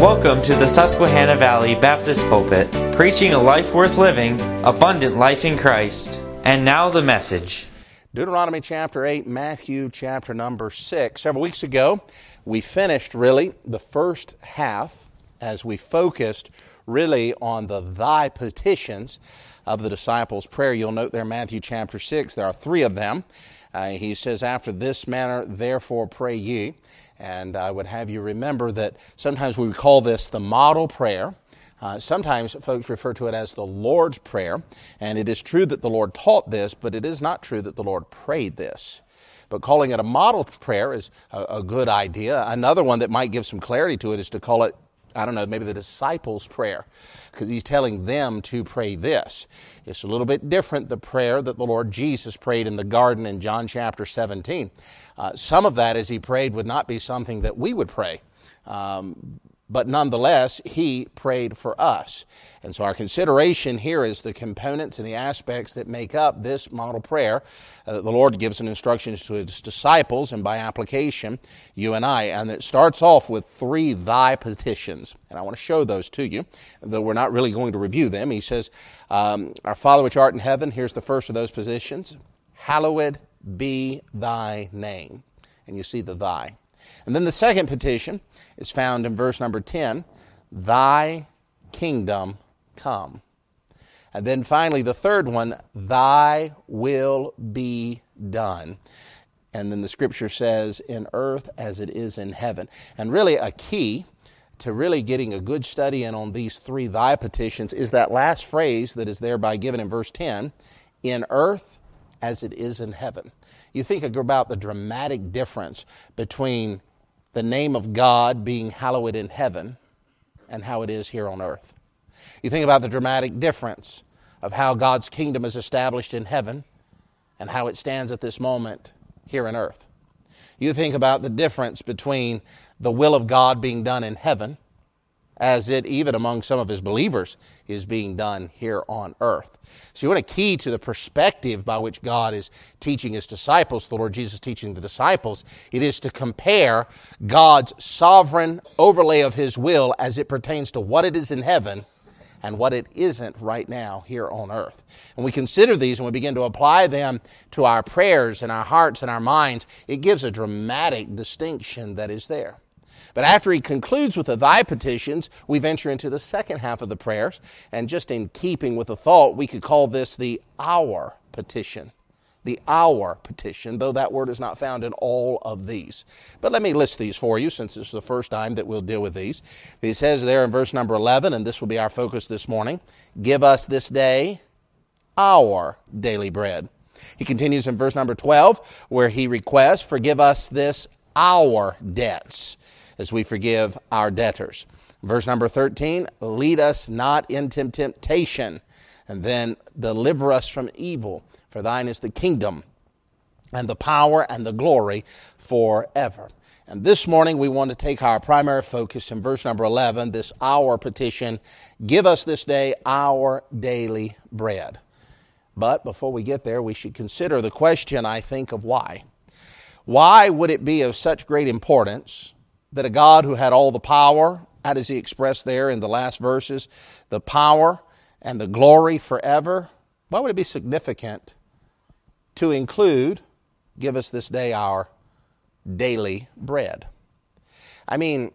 Welcome to the Susquehanna Valley Baptist Pulpit, preaching a life worth living, abundant life in Christ. And now the message. Deuteronomy chapter 8, Matthew chapter number 6. Several weeks ago, we finished really the first half as we focused really on the thy petitions of the disciples' prayer. You'll note there, Matthew chapter 6, there are three of them. Uh, he says, After this manner, therefore pray ye. And I would have you remember that sometimes we call this the model prayer. Uh, sometimes folks refer to it as the Lord's Prayer, and it is true that the Lord taught this, but it is not true that the Lord prayed this. But calling it a model prayer is a, a good idea. Another one that might give some clarity to it is to call it I don't know, maybe the disciples' prayer, because he's telling them to pray this. It's a little bit different, the prayer that the Lord Jesus prayed in the garden in John chapter 17. Uh, some of that, as he prayed, would not be something that we would pray. Um, but nonetheless, he prayed for us. And so our consideration here is the components and the aspects that make up this model prayer. Uh, the Lord gives an instructions to his disciples, and by application, you and I. And it starts off with three thy petitions. And I want to show those to you, though we're not really going to review them. He says, um, Our Father which art in heaven, here's the first of those positions. Hallowed be thy name. And you see the thy. And then the second petition is found in verse number 10 Thy kingdom come. And then finally, the third one, Thy will be done. And then the scripture says, In earth as it is in heaven. And really, a key to really getting a good study in on these three thy petitions is that last phrase that is thereby given in verse 10 in earth as it is in heaven. You think about the dramatic difference between the name of God being hallowed in heaven and how it is here on earth. You think about the dramatic difference of how God's kingdom is established in heaven and how it stands at this moment here on earth. You think about the difference between the will of God being done in heaven as it, even among some of his believers, is being done here on earth. So, you want a key to the perspective by which God is teaching his disciples, the Lord Jesus teaching the disciples, it is to compare God's sovereign overlay of his will as it pertains to what it is in heaven and what it isn't right now here on earth. And we consider these and we begin to apply them to our prayers and our hearts and our minds, it gives a dramatic distinction that is there. But after he concludes with the thy petitions, we venture into the second half of the prayers. And just in keeping with the thought, we could call this the our petition. The our petition, though that word is not found in all of these. But let me list these for you since it's the first time that we'll deal with these. He says there in verse number 11, and this will be our focus this morning Give us this day our daily bread. He continues in verse number 12, where he requests, Forgive us this our debts as we forgive our debtors. Verse number 13, lead us not into temptation, and then deliver us from evil. For thine is the kingdom, and the power, and the glory forever. And this morning we want to take our primary focus in verse number 11, this our petition, give us this day our daily bread. But before we get there, we should consider the question, I think, of why. Why would it be of such great importance that a God who had all the power, how does he express there in the last verses? The power and the glory forever. Why would it be significant to include, give us this day our daily bread? I mean,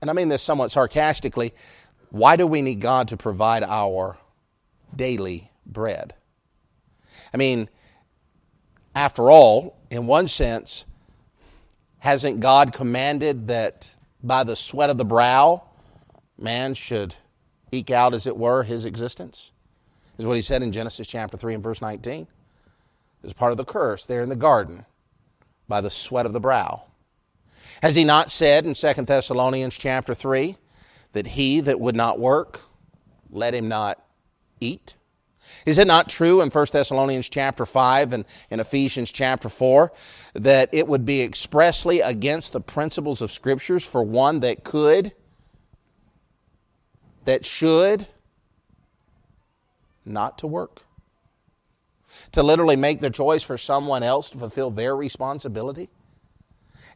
and I mean this somewhat sarcastically, why do we need God to provide our daily bread? I mean, after all, in one sense, Hasn't God commanded that by the sweat of the brow man should eke out, as it were, his existence? Is what he said in Genesis chapter 3 and verse 19. As part of the curse there in the garden, by the sweat of the brow. Has he not said in 2 Thessalonians chapter 3 that he that would not work, let him not eat? Is it not true in 1 Thessalonians chapter 5 and in Ephesians chapter 4 that it would be expressly against the principles of scriptures for one that could, that should, not to work? To literally make the choice for someone else to fulfill their responsibility?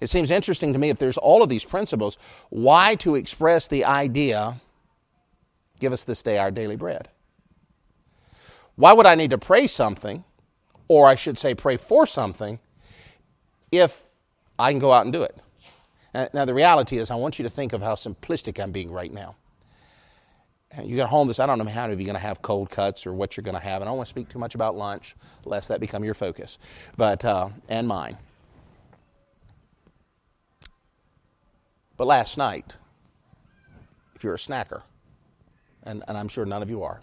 It seems interesting to me if there's all of these principles, why to express the idea, give us this day our daily bread? Why would I need to pray something, or I should say pray for something, if I can go out and do it? Now, the reality is, I want you to think of how simplistic I'm being right now. You get home this, I don't know how many of you are going to have cold cuts or what you're going to have, and I don't want to speak too much about lunch, lest that become your focus, but, uh, and mine. But last night, if you're a snacker, and, and I'm sure none of you are,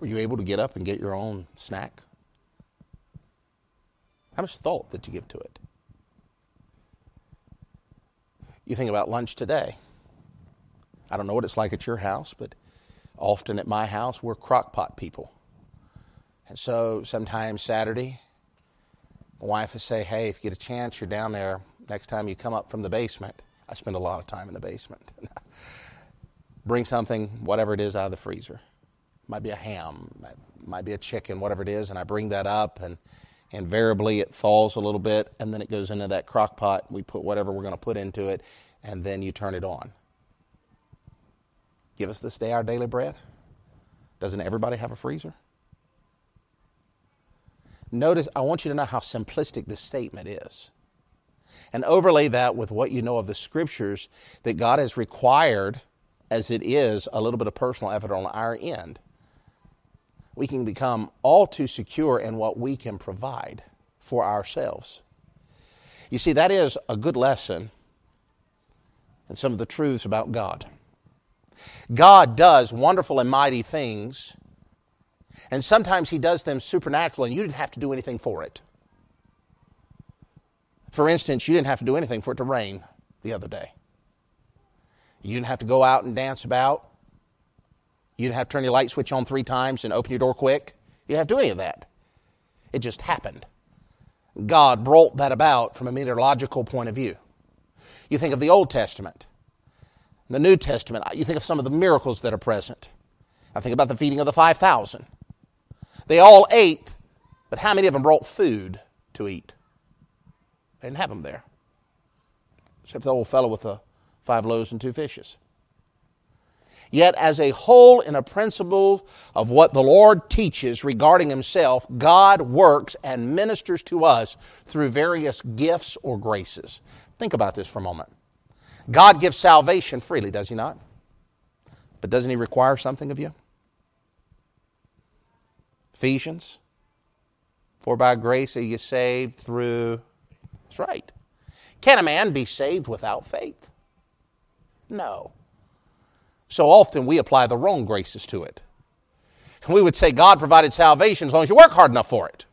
were you able to get up and get your own snack? How much thought did you give to it? You think about lunch today. I don't know what it's like at your house, but often at my house, we're crock pot people. And so sometimes Saturday, my wife would say, Hey, if you get a chance, you're down there. Next time you come up from the basement, I spend a lot of time in the basement. Bring something, whatever it is, out of the freezer. Might be a ham, might be a chicken, whatever it is, and I bring that up, and invariably it falls a little bit, and then it goes into that crock pot. We put whatever we're going to put into it, and then you turn it on. Give us this day our daily bread. Doesn't everybody have a freezer? Notice, I want you to know how simplistic this statement is. And overlay that with what you know of the scriptures that God has required, as it is, a little bit of personal effort on our end. We can become all too secure in what we can provide for ourselves. You see, that is a good lesson in some of the truths about God. God does wonderful and mighty things and sometimes He does them supernaturally, and you didn't have to do anything for it. For instance, you didn't have to do anything for it to rain the other day. You didn't have to go out and dance about. You didn't have to turn your light switch on three times and open your door quick. You didn't have to do any of that. It just happened. God brought that about from a meteorological point of view. You think of the Old Testament, the New Testament, you think of some of the miracles that are present. I think about the feeding of the 5,000. They all ate, but how many of them brought food to eat? They didn't have them there. Except the old fellow with the five loaves and two fishes. Yet, as a whole, in a principle of what the Lord teaches regarding Himself, God works and ministers to us through various gifts or graces. Think about this for a moment. God gives salvation freely, does He not? But doesn't He require something of you? Ephesians. For by grace are you saved through. That's right. Can a man be saved without faith? No. So often we apply the wrong graces to it. We would say God provided salvation as long as you work hard enough for it.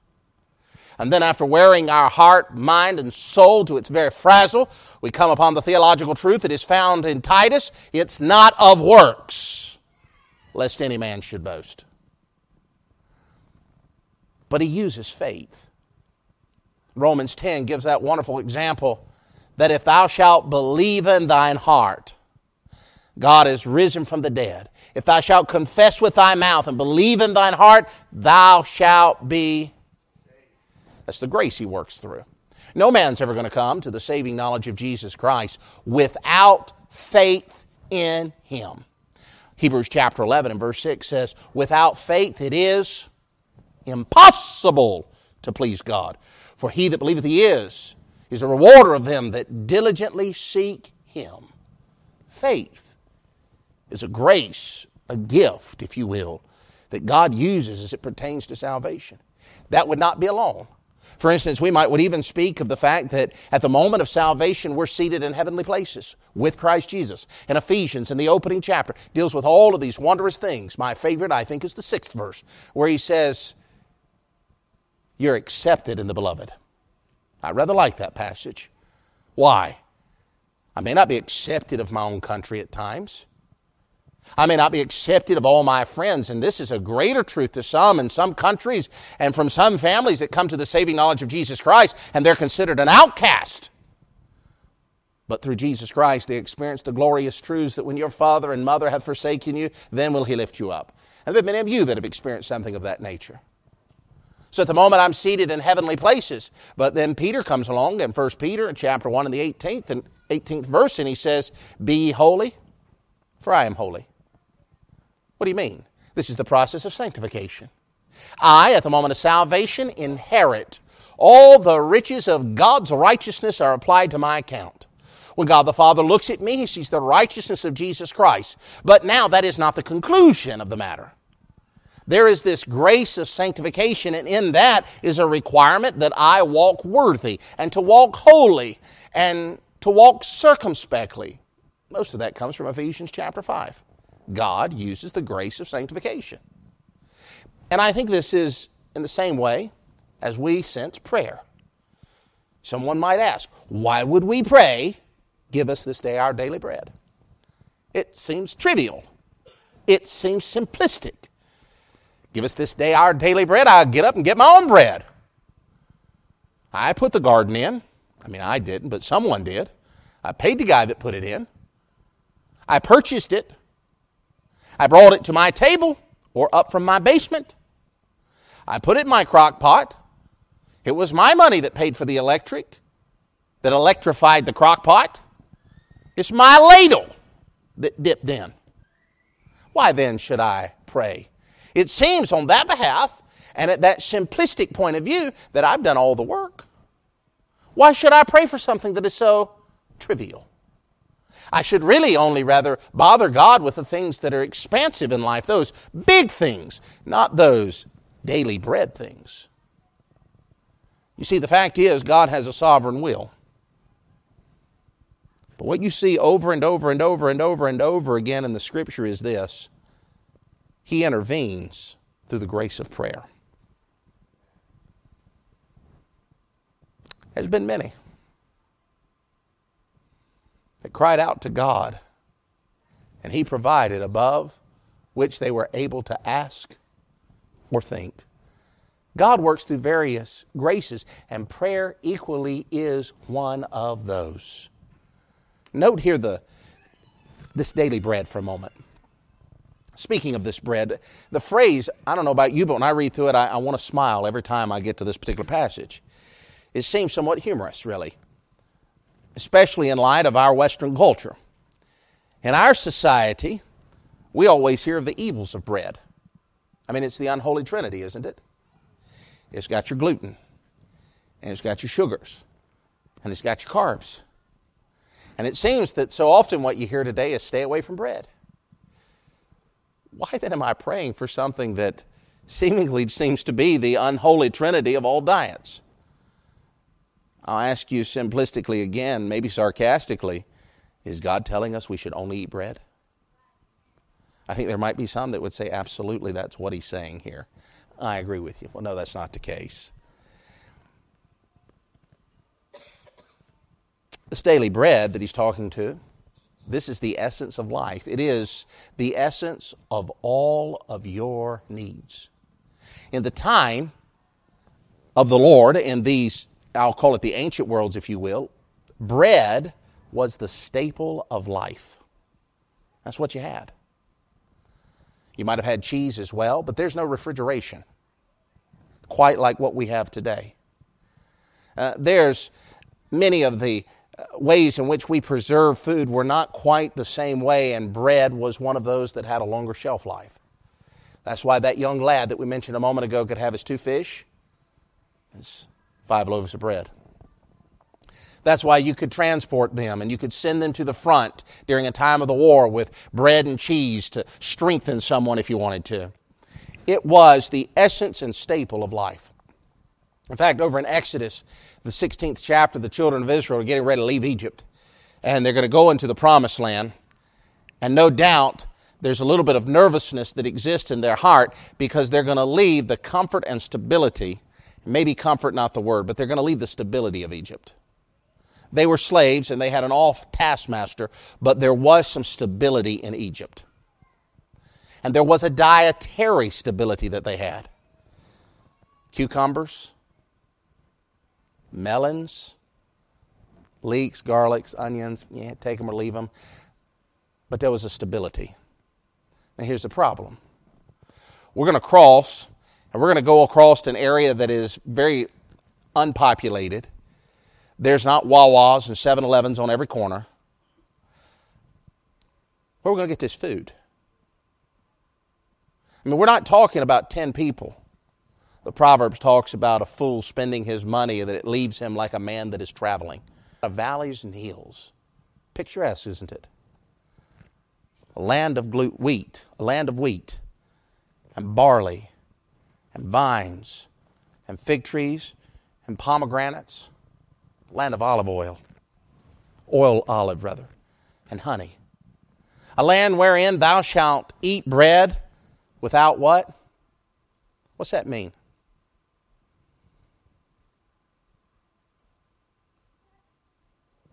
And then, after wearing our heart, mind, and soul to its very frazzle, we come upon the theological truth that is found in Titus it's not of works, lest any man should boast but he uses faith. Romans 10 gives that wonderful example that if thou shalt believe in thine heart, God is risen from the dead. If thou shalt confess with thy mouth and believe in thine heart, thou shalt be. That's the grace he works through. No man's ever going to come to the saving knowledge of Jesus Christ without faith in him. Hebrews chapter 11 and verse 6 says, Without faith it is impossible to please God. For he that believeth he is, is a rewarder of them that diligently seek him. Faith is a grace, a gift, if you will, that God uses as it pertains to salvation. That would not be alone. For instance, we might would even speak of the fact that at the moment of salvation, we're seated in heavenly places with Christ Jesus. And Ephesians, in the opening chapter, deals with all of these wondrous things. My favorite, I think, is the sixth verse, where he says, you're accepted in the beloved. I rather like that passage. Why? I may not be accepted of my own country at times. I may not be accepted of all my friends, and this is a greater truth to some in some countries and from some families that come to the saving knowledge of Jesus Christ, and they're considered an outcast. But through Jesus Christ, they experience the glorious truths that when your father and mother have forsaken you, then will he lift you up. And there have been many of you that have experienced something of that nature. So at the moment I'm seated in heavenly places. But then Peter comes along in 1 Peter chapter 1 and the 18th and 18th verse and he says, "Be holy, for I am holy." What do you mean? This is the process of sanctification. I, at the moment of salvation, inherit all the riches of God's righteousness are applied to my account. When God the Father looks at me, he sees the righteousness of Jesus Christ. But now that is not the conclusion of the matter. There is this grace of sanctification, and in that is a requirement that I walk worthy and to walk holy and to walk circumspectly. Most of that comes from Ephesians chapter 5. God uses the grace of sanctification. And I think this is in the same way as we sense prayer. Someone might ask, why would we pray, give us this day our daily bread? It seems trivial. It seems simplistic. Give us this day our daily bread. I'll get up and get my own bread. I put the garden in. I mean, I didn't, but someone did. I paid the guy that put it in. I purchased it. I brought it to my table or up from my basement. I put it in my crock pot. It was my money that paid for the electric, that electrified the crock pot. It's my ladle that dipped in. Why then should I pray? It seems on that behalf and at that simplistic point of view that I've done all the work. Why should I pray for something that is so trivial? I should really only rather bother God with the things that are expansive in life, those big things, not those daily bread things. You see, the fact is, God has a sovereign will. But what you see over and over and over and over and over again in the scripture is this He intervenes through the grace of prayer. There's been many that cried out to God, and He provided above which they were able to ask or think. God works through various graces, and prayer equally is one of those. Note here the, this daily bread for a moment. Speaking of this bread, the phrase, I don't know about you, but when I read through it, I, I want to smile every time I get to this particular passage. It seems somewhat humorous, really especially in light of our Western culture. In our society, we always hear of the evils of bread. I mean, it's the unholy trinity, isn't it? It's got your gluten, and it's got your sugars, and it's got your carbs. And it seems that so often what you hear today is stay away from bread. Why then am I praying for something that seemingly seems to be the unholy trinity of all diets? I'll ask you simplistically again, maybe sarcastically, is God telling us we should only eat bread? I think there might be some that would say, absolutely, that's what he's saying here. I agree with you. Well, no, that's not the case. This daily bread that he's talking to, this is the essence of life. It is the essence of all of your needs. In the time of the Lord, in these I'll call it the ancient worlds, if you will, bread was the staple of life. That's what you had. You might have had cheese as well, but there's no refrigeration, quite like what we have today. Uh, there's many of the uh, ways in which we preserve food were not quite the same way, and bread was one of those that had a longer shelf life. That's why that young lad that we mentioned a moment ago could have his two fish, his five loaves of bread. That's why you could transport them and you could send them to the front during a time of the war with bread and cheese to strengthen someone if you wanted to. It was the essence and staple of life. In fact, over in Exodus, the 16th chapter, the children of Israel are getting ready to leave Egypt and they're going to go into the promised land. And no doubt there's a little bit of nervousness that exists in their heart because they're going to leave the comfort and stability Maybe comfort, not the word, but they're going to leave the stability of Egypt. They were slaves and they had an off taskmaster, but there was some stability in Egypt. And there was a dietary stability that they had cucumbers, melons, leeks, garlics, onions, yeah, take them or leave them. But there was a stability. Now here's the problem we're going to cross And we're going to go across an area that is very unpopulated. There's not Wawa's and 7 Elevens on every corner. Where are we going to get this food? I mean, we're not talking about 10 people. The Proverbs talks about a fool spending his money that it leaves him like a man that is traveling. Of Valleys and hills. Picturesque, isn't it? A land of wheat, a land of wheat, and barley, and vines, and fig trees, and pomegranates, land of olive oil, oil olive rather, and honey. A land wherein thou shalt eat bread without what? What's that mean?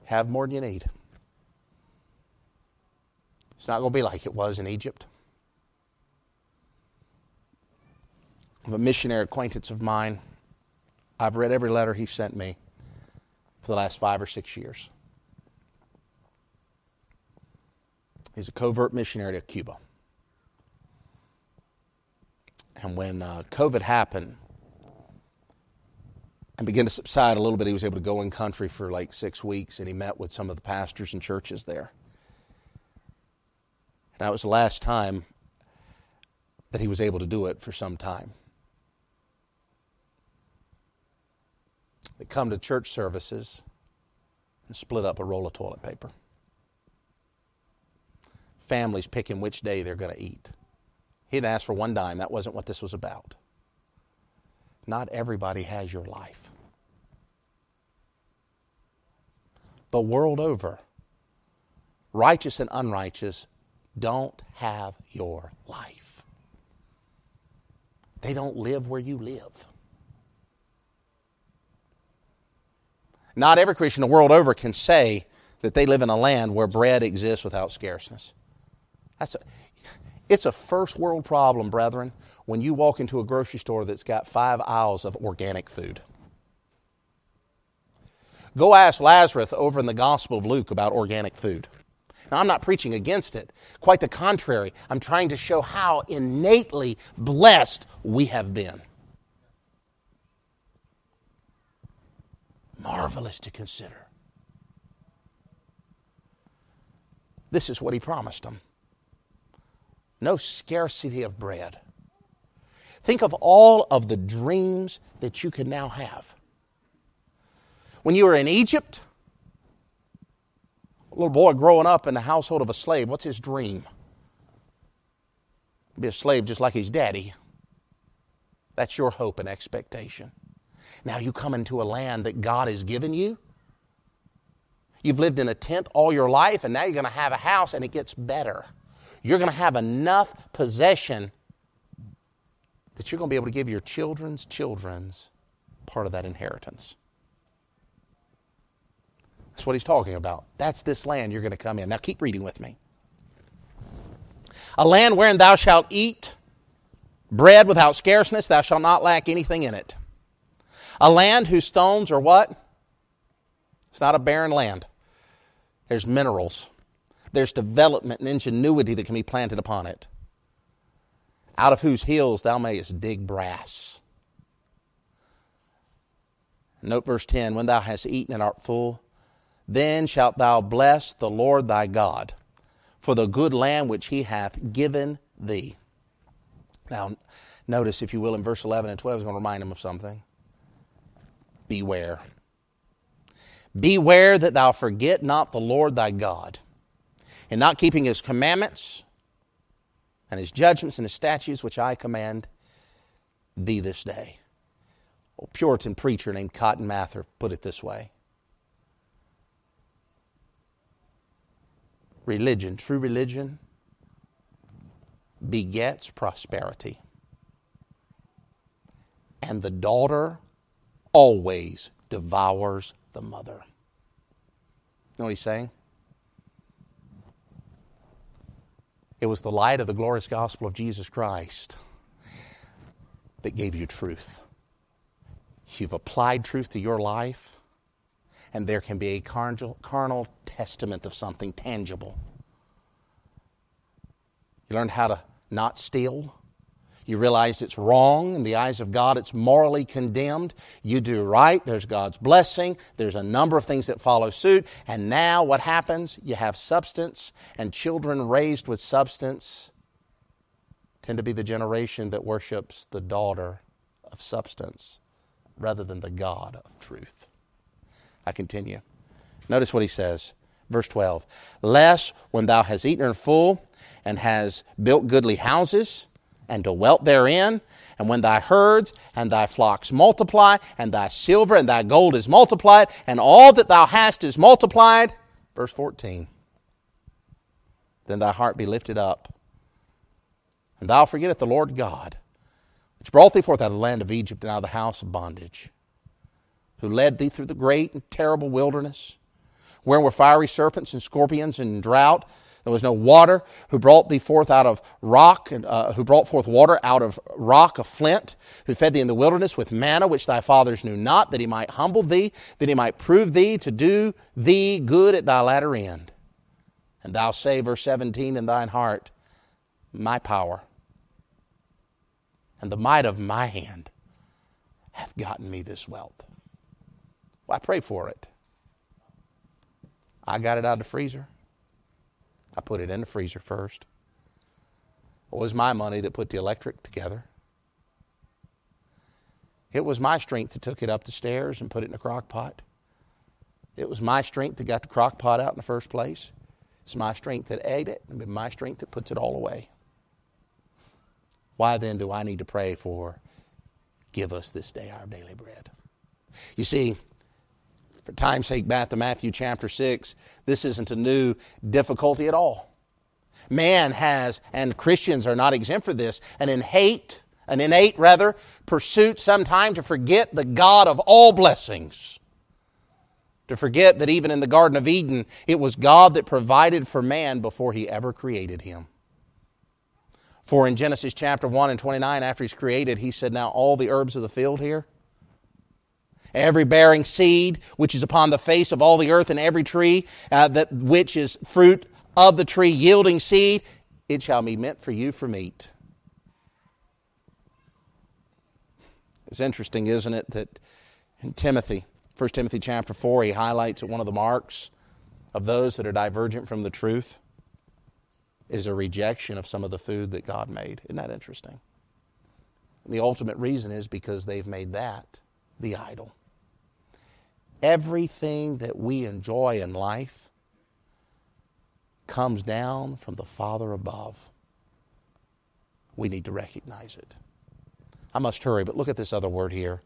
Have more than you need. It's not going to be like it was in Egypt. Of a missionary acquaintance of mine, I've read every letter he sent me for the last five or six years. He's a covert missionary to Cuba. And when uh, COVID happened and began to subside a little bit, he was able to go in country for like six weeks and he met with some of the pastors and churches there. And that was the last time that he was able to do it for some time. They come to church services and split up a roll of toilet paper. Families picking which day they're going to eat. He didn't ask for one dime. That wasn't what this was about. Not everybody has your life. The world over, righteous and unrighteous don't have your life. They don't live where you live. Not every Christian the world over can say that they live in a land where bread exists without scarceness. That's a, it's a first world problem, brethren, when you walk into a grocery store that's got five aisles of organic food. Go ask Lazarus over in the Gospel of Luke about organic food. Now, I'm not preaching against it. Quite the contrary. I'm trying to show how innately blessed we have been. Marvelous to consider. This is what he promised them no scarcity of bread. Think of all of the dreams that you can now have. When you were in Egypt, a little boy growing up in the household of a slave, what's his dream? Be a slave just like his daddy. That's your hope and expectation. Now you come into a land that God has given you. You've lived in a tent all your life, and now you're going to have a house, and it gets better you're going to have enough possession that you're going to be able to give your children's children's part of that inheritance. That's what he's talking about. That's this land you're going to come in. Now keep reading with me. A land wherein thou shalt eat bread without scarceness, thou shalt not lack anything in it. A land whose stones are what? It's not a barren land. There's minerals there's development and ingenuity that can be planted upon it. Out of whose hills thou mayest dig brass. Note verse 10 When thou hast eaten and art full, then shalt thou bless the Lord thy God for the good land which he hath given thee. Now, notice, if you will, in verse 11 and 12, is going to remind him of something. Beware. Beware that thou forget not the Lord thy God in not keeping his commandments and his judgments and his statutes, which I command thee this day. A Puritan preacher named Cotton Mather put it this way Religion, true religion, begets prosperity. And the daughter always devours the mother. You know what he's saying? It was the light of the glorious gospel of Jesus Christ that gave you truth. You've applied truth to your life, and there can be a carnal, carnal testament of something tangible. You learned how to not steal. You realize it's wrong in the eyes of God, it's morally condemned. You do right, there's God's blessing, there's a number of things that follow suit. And now what happens? You have substance, and children raised with substance tend to be the generation that worships the daughter of substance rather than the God of truth. I continue. Notice what he says. Verse 12 Lest when thou hast eaten in full and has built goodly houses, and dwelt therein. And when thy herds and thy flocks multiply, and thy silver and thy gold is multiplied, and all that thou hast is multiplied. Verse 14. Then thy heart be lifted up, and thou forgettest the Lord God, which brought thee forth out of the land of Egypt and out of the house of bondage, who led thee through the great and terrible wilderness, wherein were fiery serpents and scorpions and drought there was no water, who brought thee forth out of rock, uh, who brought forth water out of rock of flint, who fed thee in the wilderness with manna, which thy fathers knew not, that he might humble thee, that he might prove thee to do thee good at thy latter end. And thou say, verse 17, in thine heart, My power and the might of my hand hath gotten me this wealth. Well, I pray for it. I got it out of the freezer. I put it in the freezer first. It was my money that put the electric together. It was my strength that took it up the stairs and put it in a crock pot. It was my strength that got the crock pot out in the first place. It's my strength that ate it, and my strength that puts it all away. Why then do I need to pray for, give us this day our daily bread? You see, for time's sake, back to Matthew chapter 6, this isn't a new difficulty at all. Man has, and Christians are not exempt for this, an innate, an innate rather, pursuit sometime to forget the God of all blessings. To forget that even in the Garden of Eden, it was God that provided for man before he ever created him. For in Genesis chapter 1 and 29, after he's created, he said, Now all the herbs of the field here, every bearing seed which is upon the face of all the earth, and every tree uh, that which is fruit of the tree yielding seed, it shall be meant for you for meat. It's interesting, isn't it, that in Timothy, 1 Timothy chapter 4, he highlights that one of the marks of those that are divergent from the truth is a rejection of some of the food that God made. Isn't that interesting? The ultimate reason is because they've made that the idol everything that we enjoy in life comes down from the Father above. We need to recognize it. I must hurry, but look at this other word here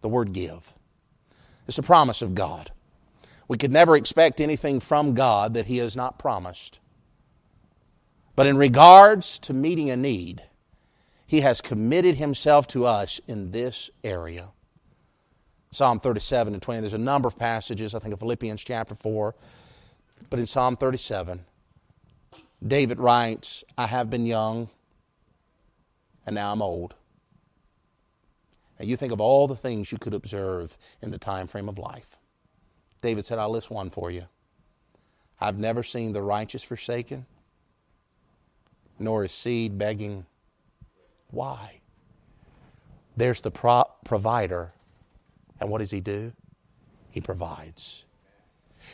the word give. It's a promise of God. We could never expect anything from God that He has not promised. But in regards to meeting a need, He has committed Himself to us in this area. Psalm 37 and 20. There's a number of passages, I think of Philippians chapter 4, but in Psalm 37, David writes, I have been young, and now I'm old. Now you think of all the things you could observe in the time frame of life. David said, I'll list one for you. I've never seen the righteous forsaken, nor his seed begging. Why? There's the pro- provider and what does He do? He provides.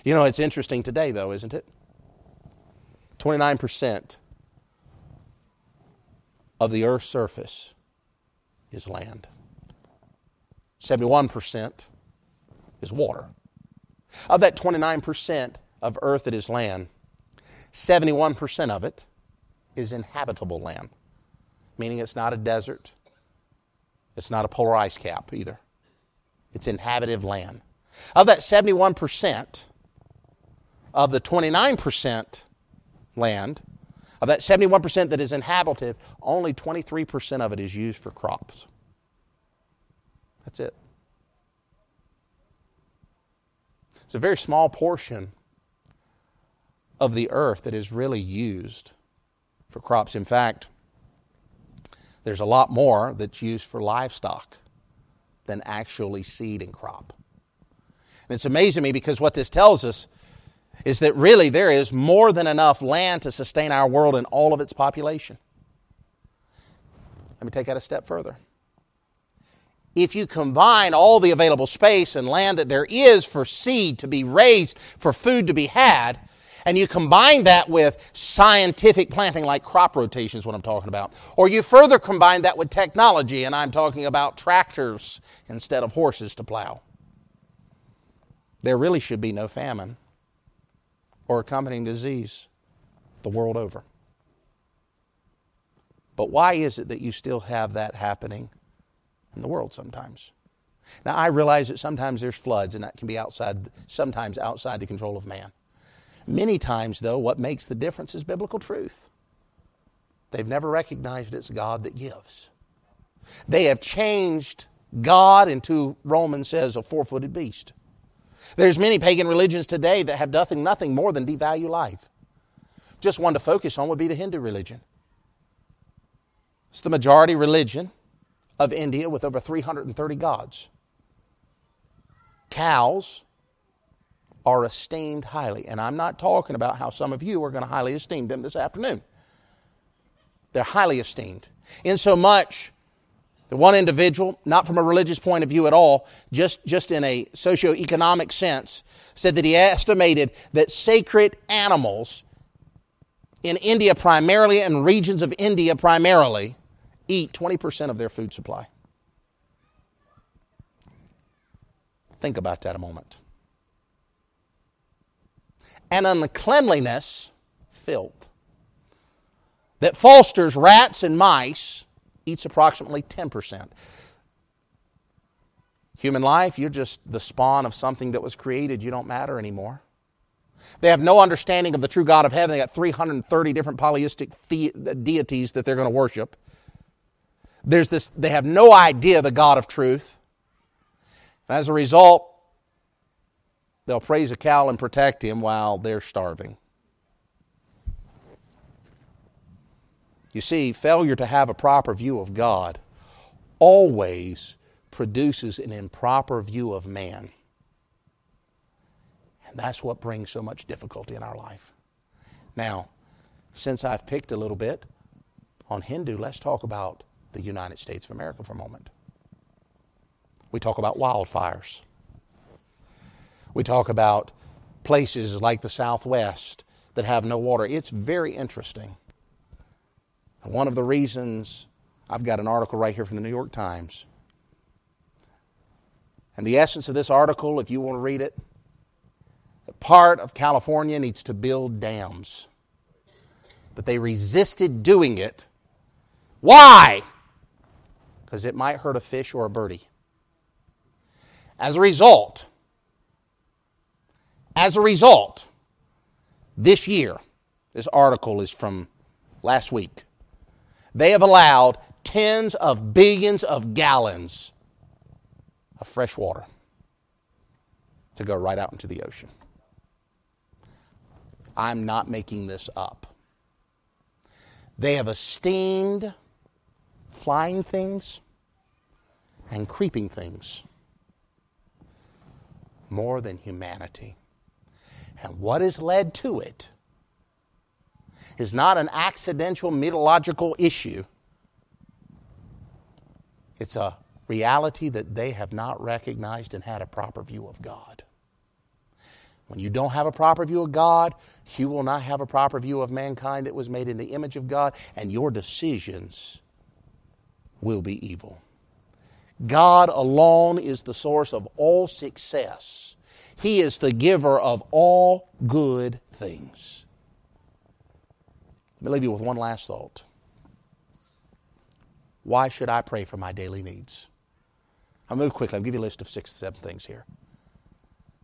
You know, it's interesting today, though, isn't it? 29% of the earth's surface is land, 71% is water. Of that 29% of earth that is land, 71% of it is inhabitable land, meaning it's not a desert, it's not a polar ice cap either. It's inhabited land. Of that 71%, of the 29% land, of that 71% that is inhabited, only 23% of it is used for crops. That's it. It's a very small portion of the earth that is really used for crops. In fact, there's a lot more that's used for livestock than actually seed and crop. And it's amazing to me because what this tells us is that really there is more than enough land to sustain our world and all of its population. Let me take that a step further. If you combine all the available space and land that there is for seed to be raised, for food to be had, and you combine that with scientific planting like crop rotation is what I'm talking about. Or you further combine that with technology, and I'm talking about tractors instead of horses to plow. There really should be no famine or accompanying disease the world over. But why is it that you still have that happening in the world sometimes? Now, I realize that sometimes there's floods, and that can be outside, sometimes outside the control of man. Many times, though, what makes the difference is biblical truth. They've never recognized it's God that gives. They have changed God into, Romans says, a four footed beast. There's many pagan religions today that have nothing, nothing more than devalue life. Just one to focus on would be the Hindu religion. It's the majority religion of India with over 330 gods. Cows are esteemed highly. And I'm not talking about how some of you are going to highly esteem them this afternoon. They're highly esteemed. In so much, the one individual, not from a religious point of view at all, just, just in a socio-economic sense, said that he estimated that sacred animals in India primarily and regions of India primarily eat 20% of their food supply. Think about that a moment and uncleanliness, filth, that fosters rats and mice, eats approximately 10%. Human life, you're just the spawn of something that was created. You don't matter anymore. They have no understanding of the true God of heaven. They got 330 different polytheistic the- deities that they're going to worship. There's this, they have no idea the God of truth. As a result, They'll praise a cow and protect him while they're starving. You see, failure to have a proper view of God always produces an improper view of man. And that's what brings so much difficulty in our life. Now, since I've picked a little bit on Hindu, let's talk about the United States of America for a moment. We talk about wildfires. We talk about places like the Southwest that have no water. It's very interesting. One of the reasons, I've got an article right here from the New York Times. And the essence of this article, if you want to read it, part of California needs to build dams. But they resisted doing it. Why? Because it might hurt a fish or a birdie. As a result, as a result, this year, this article is from last week, they have allowed tens of billions of gallons of fresh water to go right out into the ocean. I'm not making this up. They have esteemed flying things and creeping things more than humanity. And what has led to it is not an accidental meteorological issue, it's a reality that they have not recognized and had a proper view of God. When you don't have a proper view of God, you will not have a proper view of mankind that was made in the image of God, and your decisions will be evil. God alone is the source of all success he is the giver of all good things. Let me leave you with one last thought. Why should I pray for my daily needs? I'll move quickly. I'll give you a list of six, seven things here.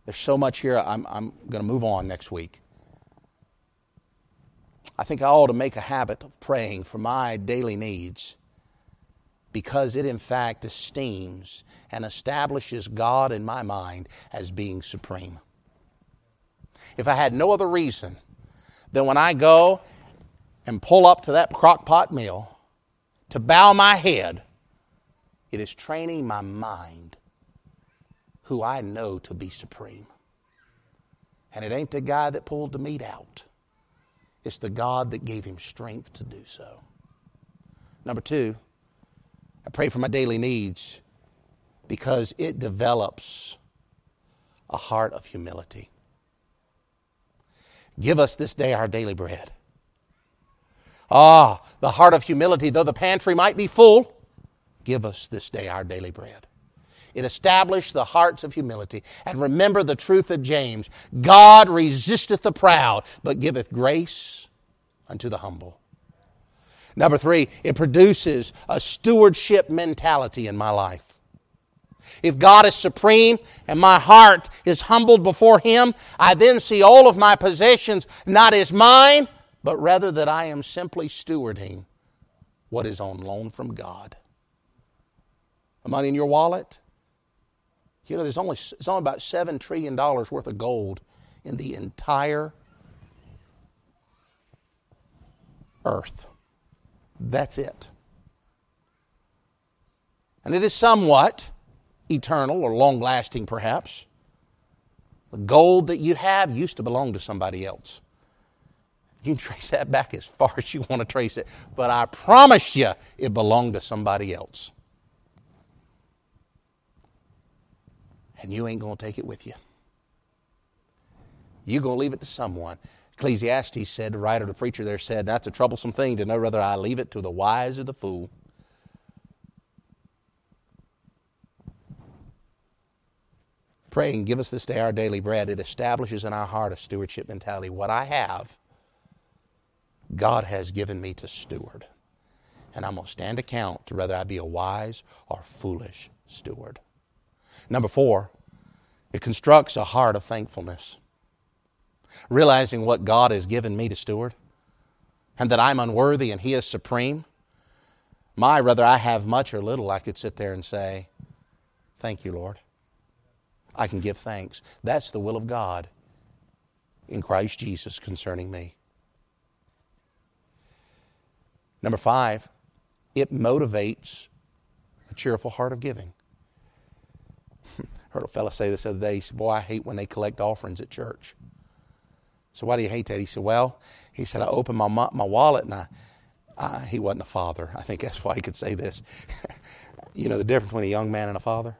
There's so much here. I'm, I'm going to move on next week. I think I ought to make a habit of praying for my daily needs because it in fact esteems and establishes God in my mind as being supreme. If I had no other reason than when I go and pull up to that crock pot meal to bow my head, it is training my mind who I know to be supreme. And it ain't the guy that pulled the meat out. It's the God that gave him strength to do so. Number two, I pray for my daily needs because it develops a heart of humility. Give us this day our daily bread. Ah, the heart of humility, though the pantry might be full, give us this day our daily bread. It established the hearts of humility. And remember the truth of James God resisteth the proud, but giveth grace unto the humble. Number three, it produces a stewardship mentality in my life. If God is supreme and my heart is humbled before Him, I then see all of my possessions not as mine, but rather that I am simply stewarding what is on loan from God. The money in your wallet, you know, there's only, it's only about $7 trillion worth of gold in the entire earth. That's it. And it is somewhat eternal or long lasting, perhaps. The gold that you have used to belong to somebody else. You can trace that back as far as you want to trace it, but I promise you it belonged to somebody else. And you ain't going to take it with you. You're going to leave it to someone. Ecclesiastes said, the writer, the preacher there said, that's a troublesome thing to know whether I leave it to the wise or the fool. Praying, give us this day our daily bread. It establishes in our heart a stewardship mentality. What I have, God has given me to steward. And I'm going to stand account to whether I be a wise or foolish steward. Number four, it constructs a heart of thankfulness. Realizing what God has given me to steward and that I'm unworthy and He is supreme. My, whether I have much or little, I could sit there and say, Thank you, Lord. I can give thanks. That's the will of God in Christ Jesus concerning me. Number five, it motivates a cheerful heart of giving. Heard a fellow say this the other day. He said, Boy, I hate when they collect offerings at church. So why do you hate that? He said, Well, he said, I opened my, my wallet and I, he wasn't a father. I think that's why he could say this. you know the difference between a young man and a father?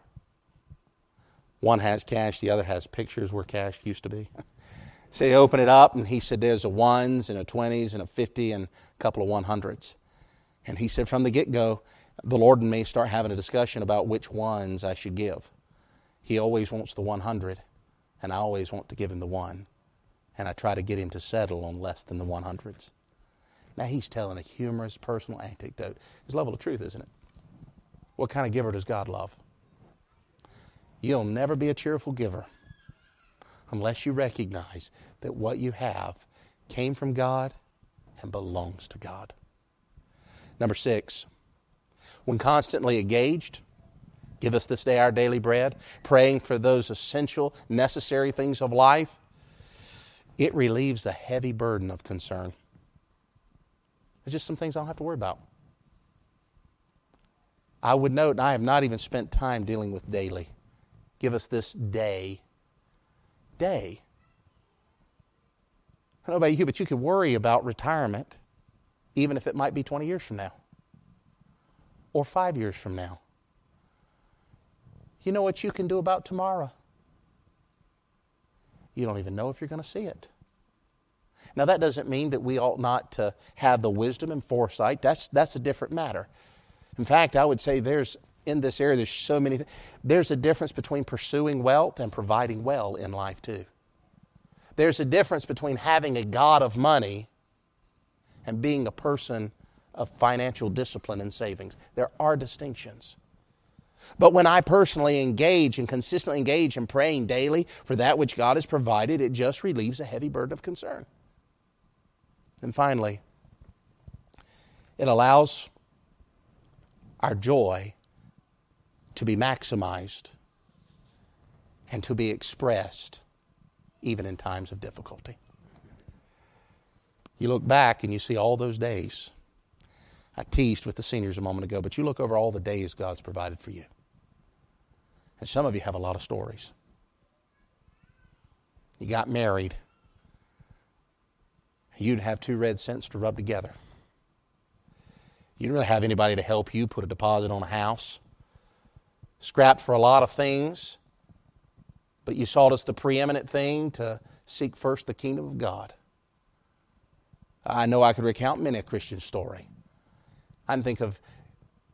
One has cash, the other has pictures where cash used to be. so he opened it up and he said there's a ones and a twenties and a fifty and a couple of one hundreds. And he said from the get go, the Lord and me start having a discussion about which ones I should give. He always wants the 100, and I always want to give him the one. And I try to get him to settle on less than the 100s. Now he's telling a humorous personal anecdote. It's level of truth, isn't it? What kind of giver does God love? You'll never be a cheerful giver unless you recognize that what you have came from God and belongs to God. Number six, when constantly engaged, give us this day our daily bread, praying for those essential, necessary things of life, it relieves a heavy burden of concern. There's just some things I don't have to worry about. I would note, and I have not even spent time dealing with daily. Give us this day. Day. I don't know about you, but you could worry about retirement, even if it might be 20 years from now or five years from now. You know what you can do about tomorrow? You don't even know if you're going to see it. Now, that doesn't mean that we ought not to have the wisdom and foresight. That's, that's a different matter. In fact, I would say there's in this area, there's so many. Th- there's a difference between pursuing wealth and providing well in life, too. There's a difference between having a God of money and being a person of financial discipline and savings. There are distinctions. But when I personally engage and consistently engage in praying daily for that which God has provided, it just relieves a heavy burden of concern. And finally, it allows our joy to be maximized and to be expressed even in times of difficulty. You look back and you see all those days. I teased with the seniors a moment ago, but you look over all the days God's provided for you. And some of you have a lot of stories. You got married. You'd have two red cents to rub together. You didn't really have anybody to help you put a deposit on a house. Scrapped for a lot of things, but you saw it as the preeminent thing to seek first the kingdom of God. I know I could recount many a Christian story. I can think of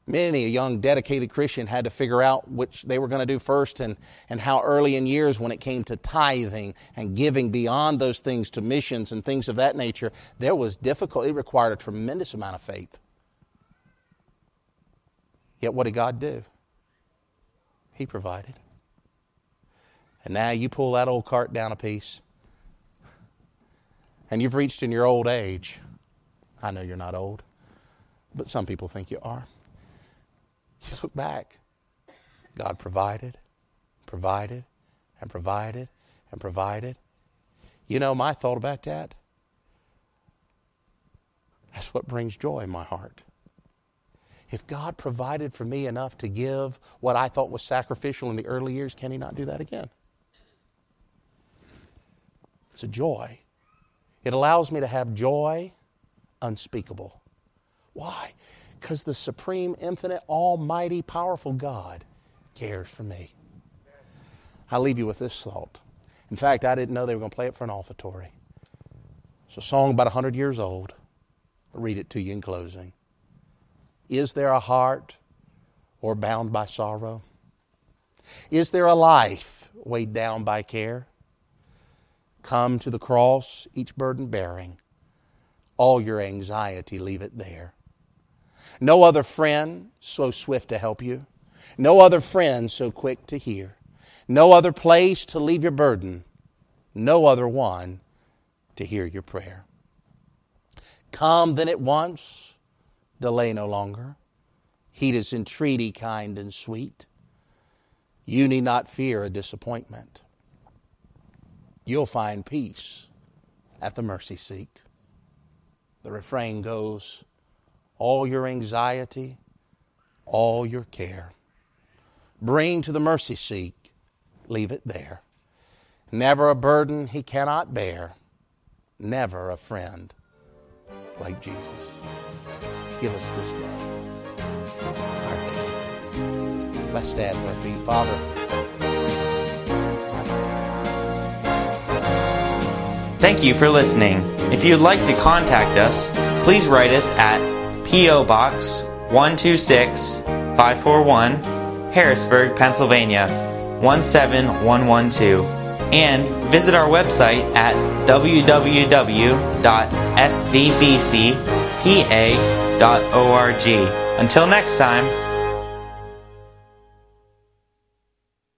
many a young dedicated Christian had to figure out which they were going to do first and, and how early in years when it came to tithing and giving beyond those things to missions and things of that nature, there was difficult. It required a tremendous amount of faith. Yet what did God do? He provided. And now you pull that old cart down a piece and you've reached in your old age. I know you're not old, but some people think you are. You look back. God provided, provided, and provided, and provided. You know, my thought about that, that's what brings joy in my heart. If God provided for me enough to give what I thought was sacrificial in the early years, can He not do that again? It's a joy it allows me to have joy unspeakable. Why? Because the supreme, infinite, almighty, powerful God cares for me. I'll leave you with this thought. In fact, I didn't know they were going to play it for an offertory. It's a song about 100 years old. I'll read it to you in closing. Is there a heart or bound by sorrow? Is there a life weighed down by care? Come to the cross, each burden bearing. All your anxiety, leave it there. No other friend so swift to help you. No other friend so quick to hear. No other place to leave your burden. No other one to hear your prayer. Come then at once, delay no longer. Heed his entreaty kind and sweet. You need not fear a disappointment you'll find peace at the mercy seat. The refrain goes, All your anxiety, all your care, bring to the mercy seat, leave it there. Never a burden he cannot bear, never a friend like Jesus. Give us this day our day. Let's stand on our feet. Father, Thank you for listening. If you'd like to contact us, please write us at P.O. Box 126 541, Harrisburg, Pennsylvania 17112, and visit our website at www.svbcpa.org. Until next time,